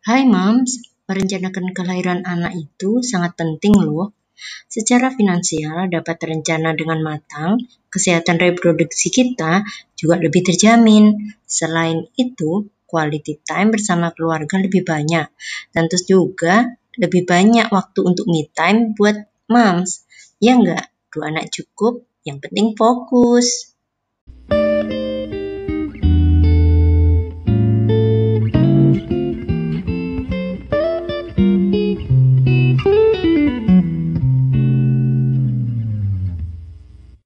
Hai Moms, merencanakan kelahiran anak itu sangat penting loh. Secara finansial dapat terencana dengan matang, kesehatan reproduksi kita juga lebih terjamin. Selain itu, quality time bersama keluarga lebih banyak. Tentu juga lebih banyak waktu untuk me time buat moms. Ya nggak? Dua anak cukup, yang penting fokus.